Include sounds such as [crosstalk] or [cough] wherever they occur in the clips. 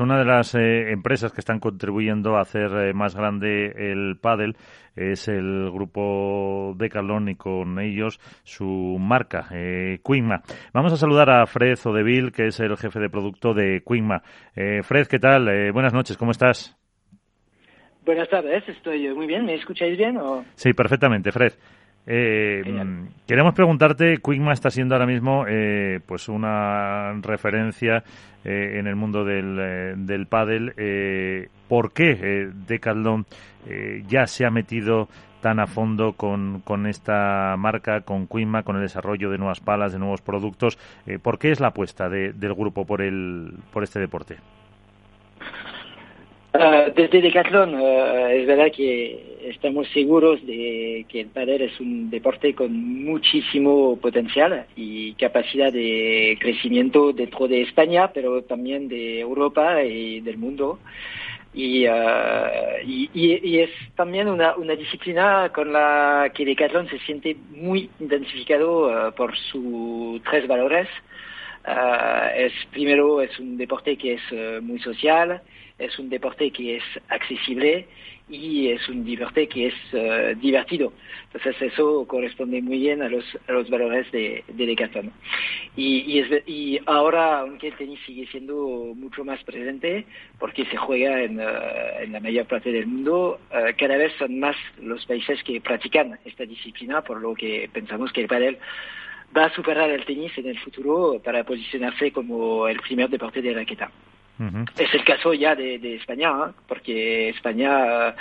Una de las eh, empresas que están contribuyendo a hacer eh, más grande el pádel es el grupo Decathlon y con ellos su marca, eh, Vamos a saludar a Fred Odeville, que es el jefe de producto de Quigma. Eh, Fred, ¿qué tal? buenas noches, ¿cómo estás? Buenas tardes, estoy muy bien. ¿Me escucháis bien? O... Sí, perfectamente, Fred. Eh, queremos preguntarte, Quickma está siendo ahora mismo eh, pues una referencia eh, en el mundo del, eh, del pádel. ¿Por qué Decathlon ya se ha metido tan a fondo con, con esta marca, con Quickma, con el desarrollo de nuevas palas, de nuevos productos? ¿Por qué es la apuesta del grupo por, el, por este deporte? Uh, desde Decathlon uh, es verdad que estamos seguros de que el pádel es un deporte con muchísimo potencial y capacidad de crecimiento dentro de España, pero también de Europa y del mundo. Y, uh, es también una, una, disciplina con la que Decathlon se siente muy identificado por sus tres valores. Es primero es un deporte que es muy social, es un deporte que es accesible y es un deporte que es uh, divertido. Entonces eso corresponde muy bien a los, valores de, de. Y, ahora, aunque el tenis sigue siendo mucho más presente, porque se juega en, en la mayor parte del mundo, cada vez son más los países que practican esta disciplina, por lo que pensamos que el pádel va a superar el tenis en el futuro para posicionarse como el primer deporte de raqueta. Es el caso ya de, España, ¿eh? porque España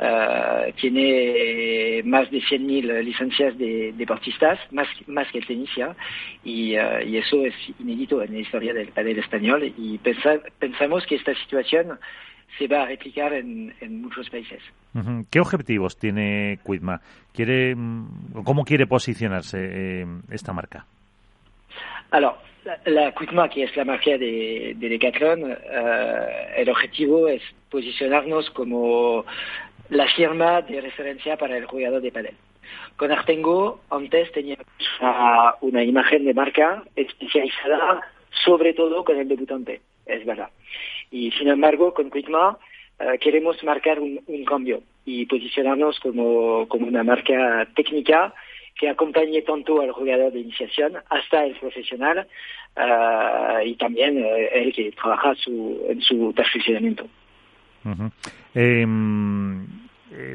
uh, tiene más de 100.000 licencias de deportistas, más, más que el tenis ya, y, uh, y, eso es inédito en la historia del pádel español y pensa, pensamos que esta situación se va a replicar en, en muchos países. ¿Qué objetivos tiene Quidma? ¿Quiere, mm, ¿Cómo quiere posicionarse eh, esta marca? Alors, la, la que es la marca de, de Decathlon, uh, el objetivo es posicionarnos como la firma de referencia para el jugador de padel. Con Artengo, antes teníamos una, una imagen de marca especializada sobre todo con el debutante, es verdad. Y sin embargo, con Quickma uh, queremos marcar un, cambio y posicionarnos como, como una marca técnica que acompañe tanto al jugador de iniciación hasta el profesional uh, y también uh, el que trabaja su, en su perfeccionamiento. Eh,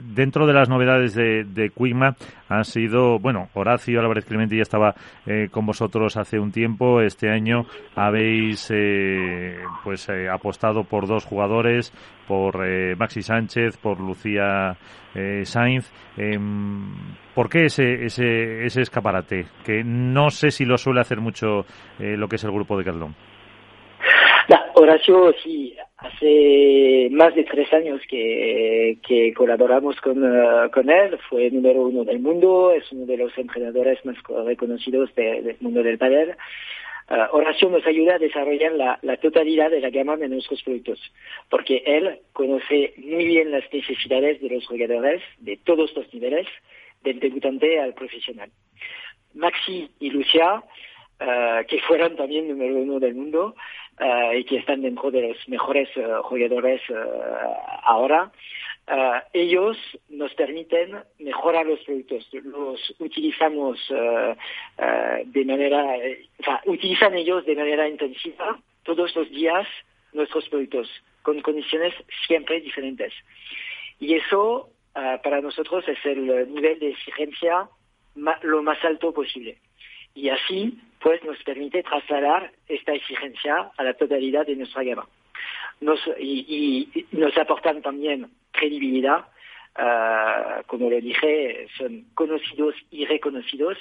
dentro de las novedades de, de Quigma han sido, bueno, Horacio Álvarez Clemente ya estaba eh, con vosotros hace un tiempo. Este año habéis eh, pues eh, apostado por dos jugadores, por eh, Maxi Sánchez, por Lucía eh, Sainz. Em, ¿Por qué ese, ese, ese escaparate? Que no sé si lo suele hacer mucho lo que es el grupo de Carlón. Horacio sí Hace más de tres años que, colaboramos con, uh, con él, fue número uno del mundo, es uno de los entrenadores más reconocidos de, del mundo del padel. Uh, Horacio nos ayuda a desarrollar la, totalidad de la gama de nuestros productos, porque él conoce muy bien las necesidades de los jugadores de todos los niveles, del debutante al profesional. Maxi y Lucia, uh, que fueron también número uno del mundo, uh, y que están dentro de los mejores uh, jugadores uh, ahora, ellos nos permiten mejorar los productos. Los utilizamos de manera, utilizan ellos de manera intensiva todos los días nuestros productos con condiciones siempre diferentes. Y eso para nosotros es el nivel de exigencia lo más alto posible. Y así pues nos permite trasladar esta exigencia a la totalidad de nuestra gama. Nos, y, nos aportan también credibilidad, uh, como lo dije, son conocidos y reconocidos.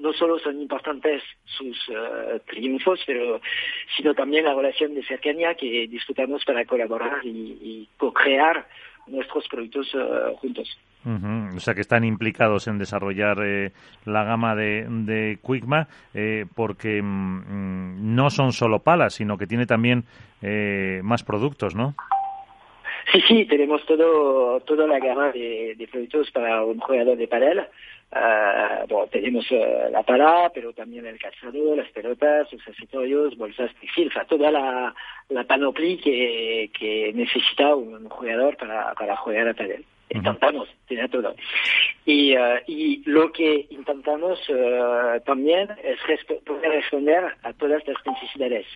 No solo son importantes sus uh, triunfos, sino también la relación de cercanía que disfrutamos para colaborar y, y co-crear nuestros productos uh, juntos. Uh. O sea que están implicados en desarrollar eh, la gama de, de Quickma eh, porque mm, no son solo palas, sino que tiene también eh, más productos, ¿no? Sí, sí, tenemos todo, toda la gama de, de productos para un jugador de panel. bueno, tenemos la pala, pero también el calzado, las pelotas, los accesorios, bolsas textiles, toda la, la panoplia que, necesita un jugador para, para jugar a pádel. Intentamos, tiene todo. Y, y lo que intentamos también es poder responder a todas las necesidades.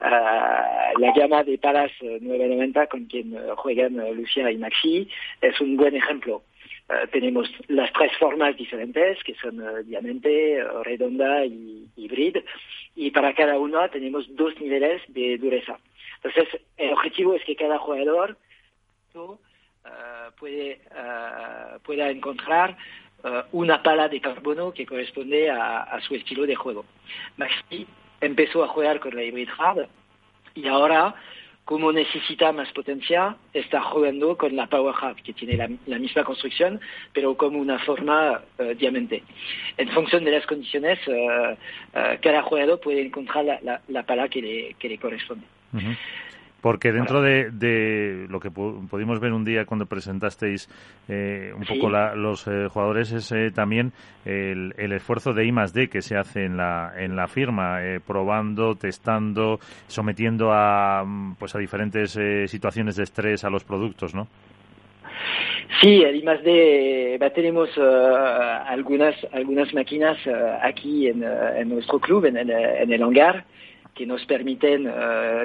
la gama de palas 990 con quien juegan Lucia y Maxi es un buen ejemplo. tenemos las tres formas diferentes, que son diamante, redonda y híbrida, y para cada una tenemos dos niveles de dureza. Entonces, el objetivo es que cada jugador puede, pueda encontrar una pala de carbono que corresponde a, a, su estilo de juego. Maxi empezó a jugar con la Hybrid Hard y ahora, como necesita más potencia, está jugando con la Power Hard, que tiene la, misma construcción, pero como una forma diamante. En función de las condiciones, uh, uh, cada jugador puede encontrar la, la, la pala que le, que le corresponde. Porque dentro de, de, lo que pudimos ver un día cuando presentasteis eh, un poco la, los eh, jugadores es eh, también el, el esfuerzo de I más D que se hace en la, en la firma, eh, probando, testando, sometiendo a, mm, pues a diferentes situaciones de estrés a los productos, ¿no? Sí, el I+D, bah, tenemos uh, algunas, algunas máquinas uh, aquí en, uh, en, nuestro club, en el, en el hangar, que nos permiten,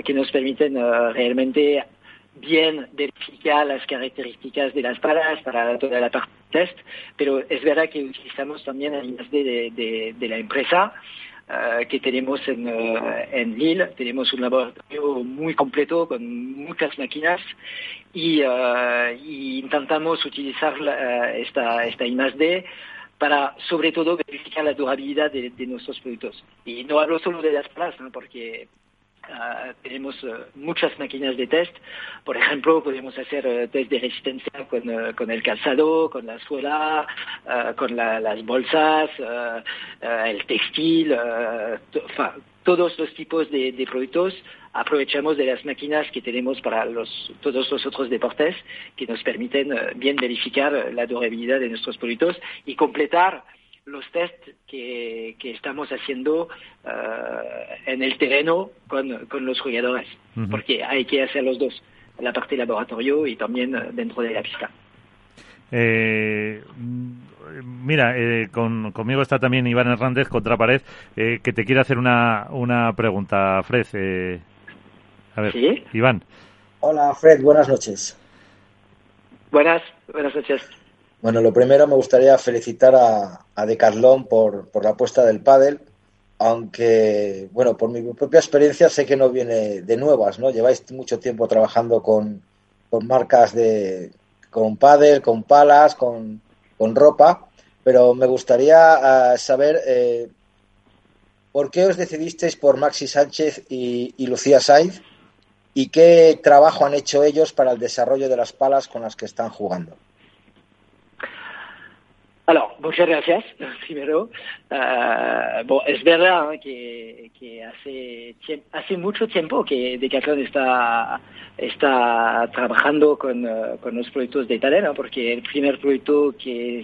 que nos permiten realmente bien verificar las características de las palas para toda la parte de test, pero es verdad que utilizamos también el I+D de, de, de la empresa, Uh, que tenemos en, uh, en, Lille. Tenemos un laboratorio muy completo con muchas máquinas y, uh, y intentamos utilizar la, esta, esta I+D para, sobre todo, verificar la durabilidad de, nuestros productos. Y no hablo solo de las palas, ¿no? porque Uh, tenemos uh, muchas máquinas de test. Por ejemplo, podemos hacer uh, test de resistencia con, con, el calzado, con la suela, con la, las bolsas, el textil, todos los tipos de, de, productos. Aprovechamos de las máquinas que tenemos para los, todos los otros deportes que nos permiten bien verificar la durabilidad de nuestros productos y completar los test que, que estamos haciendo uh, en el terreno con, con los jugadores, uh -huh. porque hay que hacer los dos, la parte laboratorio y también dentro de la pista. Eh, mira, eh, con, conmigo está también Iván Hernández, Contrapared, eh, que te quiere hacer una, una pregunta, Fred. eh, a ver, ¿Sí? Iván. Hola, Fred, buenas noches. Buenas, buenas noches. Bueno, lo primero me gustaría felicitar a, a Decathlon por, por, la apuesta del pádel, aunque, bueno, por mi propia experiencia sé que no viene de nuevas, ¿no? Lleváis mucho tiempo trabajando con, con marcas de, con pádel, con palas, con, con ropa, pero me gustaría uh, saber eh, por qué os decidisteis por Maxi Sánchez y, y Lucía Saiz y qué trabajo han hecho ellos para el desarrollo de las palas con las que están jugando. Alors, muchas gracias, [laughs] primero. Uh, es verdad que, que hace, hace mucho tiempo que Decathlon está, está trabajando con, uh, con los proyectos de Padel, ¿no? porque el primer proyecto que,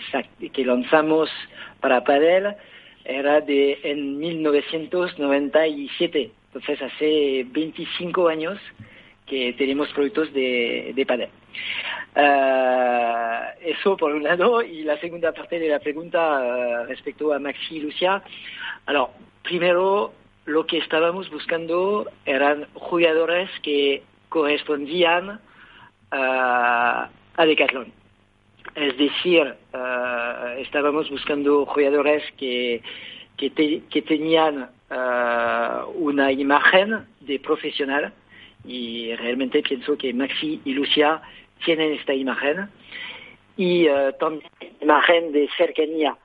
que lanzamos para Padel era de en 1997, entonces hace 25 años que tenemos proyectos de, de Padel. Eso por un lado, y la segunda parte de la pregunta uh, respecto a Maxi y Lucia. Alors, primero, lo que estábamos buscando eran jugadores que correspondían uh, a Decathlon. Es decir, estábamos buscando jugadores que tenían una imagen de profesional y realmente pienso que Maxi y Lucia tienen esta imagen y uh, también imagen de cercanía.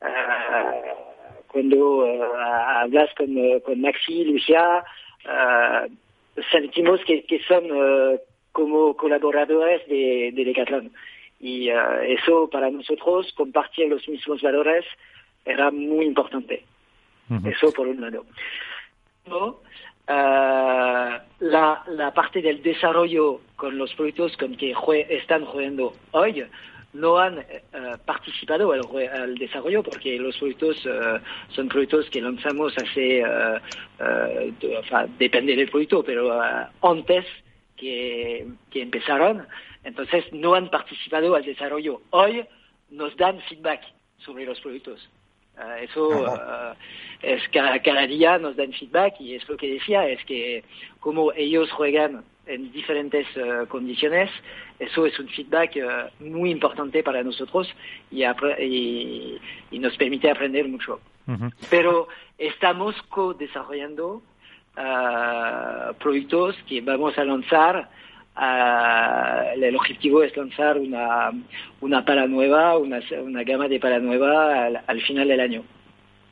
Uh, cuando uh, hablas con, con, Maxi Lucia, sentimos que, que son como colaboradores de, de Decathlon. Y eso para nosotros, compartir los mismos valores, era muy importante. -huh. Eso por un lado. No, Uh, la, la, parte del desarrollo con los proyectos con que jue, están jugando hoy no han eh, participado al, desarrollo porque los proyectos son proyectos que lanzamos hace, depende del proyecto, pero antes que, que empezaron, entonces no han participado al desarrollo. Hoy nos dan feedback sobre los proyectos. Uh, eso uh, es cada, cada, día nos dan feedback y es lo que decía, es que como ellos juegan en diferentes uh, condiciones, eso es un feedback muy importante para nosotros y, y, y, nos permite aprender mucho. -huh. Pero estamos co-desarrollando proyectos que vamos a lanzar Uh, el objetivo es lanzar una, una pala nueva, una, una gama de pala nueva al, al final del año.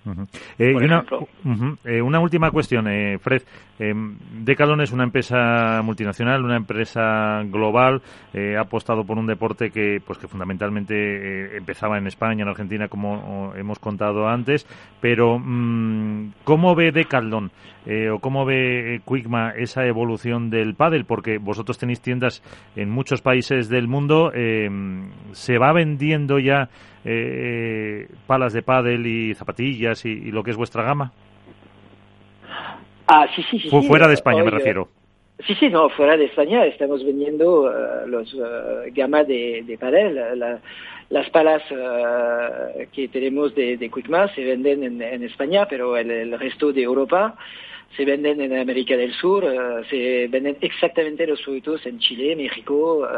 Uh -huh. eh, una, uh -huh. eh, una, última cuestión, eh, Fred. Eh, Decathlon es una empresa multinacional, una empresa global, ha apostado por un deporte que, pues, que fundamentalmente empezaba en España, en Argentina, como hemos contado antes. Pero, mmm, ¿cómo ve Decathlon eh, o cómo ve Quickma esa evolución del pádel? Porque vosotros tenéis tiendas en muchos países del mundo. ¿Se va vendiendo ya eh, palas de pádel y zapatillas y, y lo que es vuestra gama? Ah, sí, sí, sí. Fu fuera de España, Hoy, me refiero. Sí, sí, no, fuera de España estamos vendiendo uh, los uh, gama de, de padel. La, las palas uh, que tenemos de, de se venden en, en España, pero el, el, resto de Europa se venden en América del Sur, se venden exactamente los productos en Chile, México,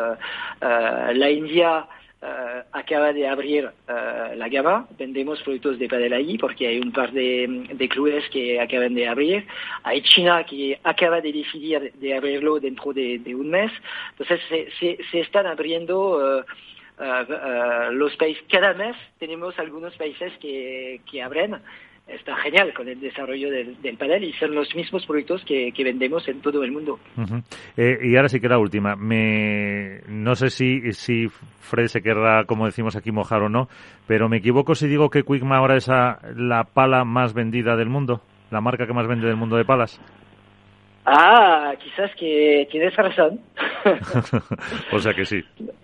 la India. Uh, acaba de abrir uh, la gama, vendemos productos de padel porque hay un par de, de, clubes que acaban de abrir. Hay China que acaba de decidir de abrirlo dentro de, de un mes. Entonces se, se, se están abriendo uh, los países. Cada mes tenemos algunos países que, que abren está genial con el desarrollo del, del, panel y son los mismos productos que, que vendemos en todo el mundo. Uh -huh. eh, y ahora sí que la última. Me, no sé si, si Fred se querrá, como decimos aquí, mojar o no, pero me equivoco si digo que Quickma ahora es a, la pala más vendida del mundo, la marca que más vende del mundo de palas. Ah, quizás que tienes razón. [laughs] o sea que sí. [laughs]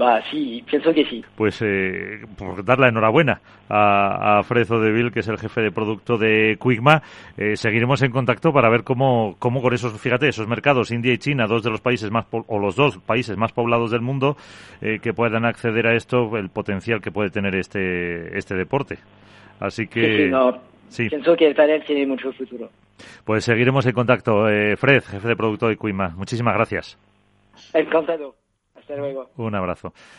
Va, sí, pienso que sí. Pues eh, por dar la enhorabuena a, a Fred Odeville, que es el jefe de producto de Quickma. Eh, seguiremos en contacto para ver cómo, cómo con esos, fíjate, esos mercados, India y China, dos de los países más, o los dos países más poblados del mundo, eh, que puedan acceder a esto, el potencial que puede tener este, este deporte. Así que... Sí, sí, no. sí. Pienso que el panel tiene mucho futuro. Pues seguiremos en contacto. Eh, Fred, jefe de producto de Quickma, muchísimas gracias. Encantado. Un abrazo.